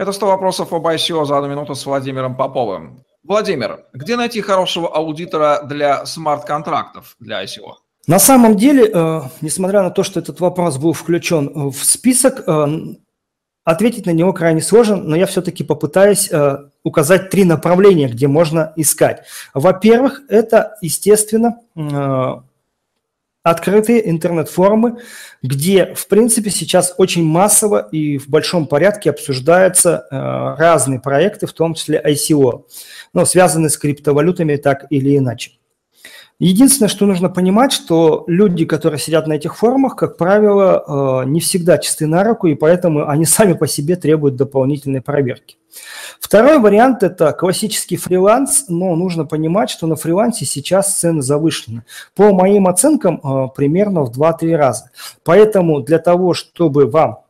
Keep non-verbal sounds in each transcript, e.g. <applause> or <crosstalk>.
Это 100 вопросов об ICO за одну минуту с Владимиром Поповым. Владимир, где найти хорошего аудитора для смарт-контрактов для ICO? На самом деле, э, несмотря на то, что этот вопрос был включен в список, э, ответить на него крайне сложно, но я все-таки попытаюсь э, указать три направления, где можно искать. Во-первых, это, естественно, открытые интернет-форумы, где, в принципе, сейчас очень массово и в большом порядке обсуждаются э, разные проекты, в том числе ICO, но связанные с криптовалютами так или иначе. Единственное, что нужно понимать, что люди, которые сидят на этих форумах, как правило, э, не всегда чисты на руку, и поэтому они <laughs> сами по себе требуют дополнительной проверки. Второй вариант – это классический фриланс, но нужно понимать, что на фрилансе сейчас цены завышены. По моим оценкам, э, примерно в 2-3 раза. Поэтому для того, чтобы вам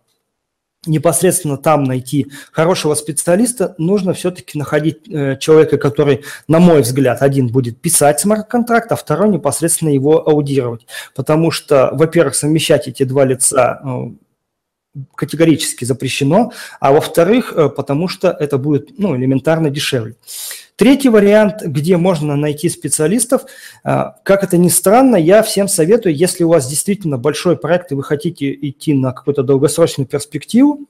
непосредственно там найти хорошего специалиста, нужно все-таки находить э, человека, который, на мой взгляд, один будет писать смарт-контракт, а второй непосредственно его аудировать. Потому что, во-первых, совмещать эти два лица э, категорически запрещено, а во-вторых, э, потому что это будет ну, элементарно дешевле. Третий вариант, где можно найти специалистов, а, как это ни странно, я всем советую, если у вас действительно большой проект и вы хотите идти на какую-то долгосрочную перспективу,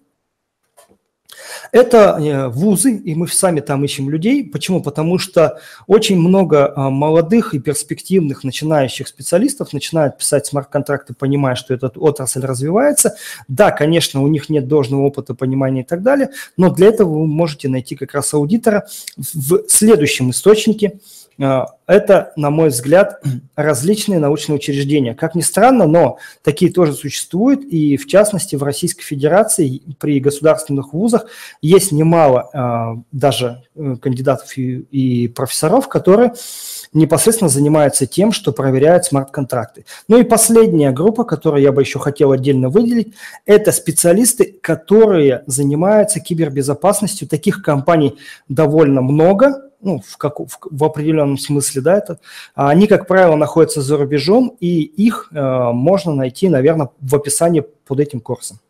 это э, вузы, и мы сами там ищем людей. Почему? Потому что очень много а, молодых и перспективных начинающих специалистов начинают писать смарт-контракты, понимая, что эта отрасль развивается. Да, конечно, у них нет должного опыта, понимания и так далее, но для этого вы можете найти как раз аудитора в следующем источнике – это, на мой взгляд, <clears throat> различные научные учреждения. Как ни странно, но такие тоже существуют, и в частности в Российской Федерации при государственных вузах есть немало а, даже э, кандидатов и профессоров, которые непосредственно занимаются тем, что проверяют смарт-контракты. Ну и последняя группа, которую я бы еще хотел отдельно выделить, это специалисты, которые занимаются кибербезопасностью. Таких компаний довольно много, ну, в, как, в, в определенном смысле, да, это, они, как правило, находятся за рубежом, и их э, можно найти, наверное, в описании под этим курсом.